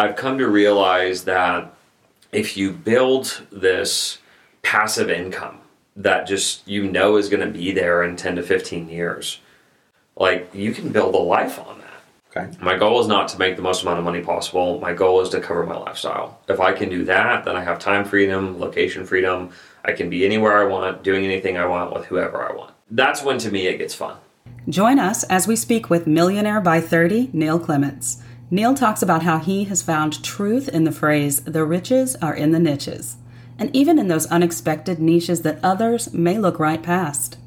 I've come to realize that if you build this passive income that just you know is going to be there in 10 to 15 years, like you can build a life on that. Okay. My goal is not to make the most amount of money possible. My goal is to cover my lifestyle. If I can do that, then I have time freedom, location freedom. I can be anywhere I want, doing anything I want with whoever I want. That's when to me it gets fun. Join us as we speak with Millionaire by 30, Neil Clements. Neil talks about how he has found truth in the phrase, the riches are in the niches, and even in those unexpected niches that others may look right past.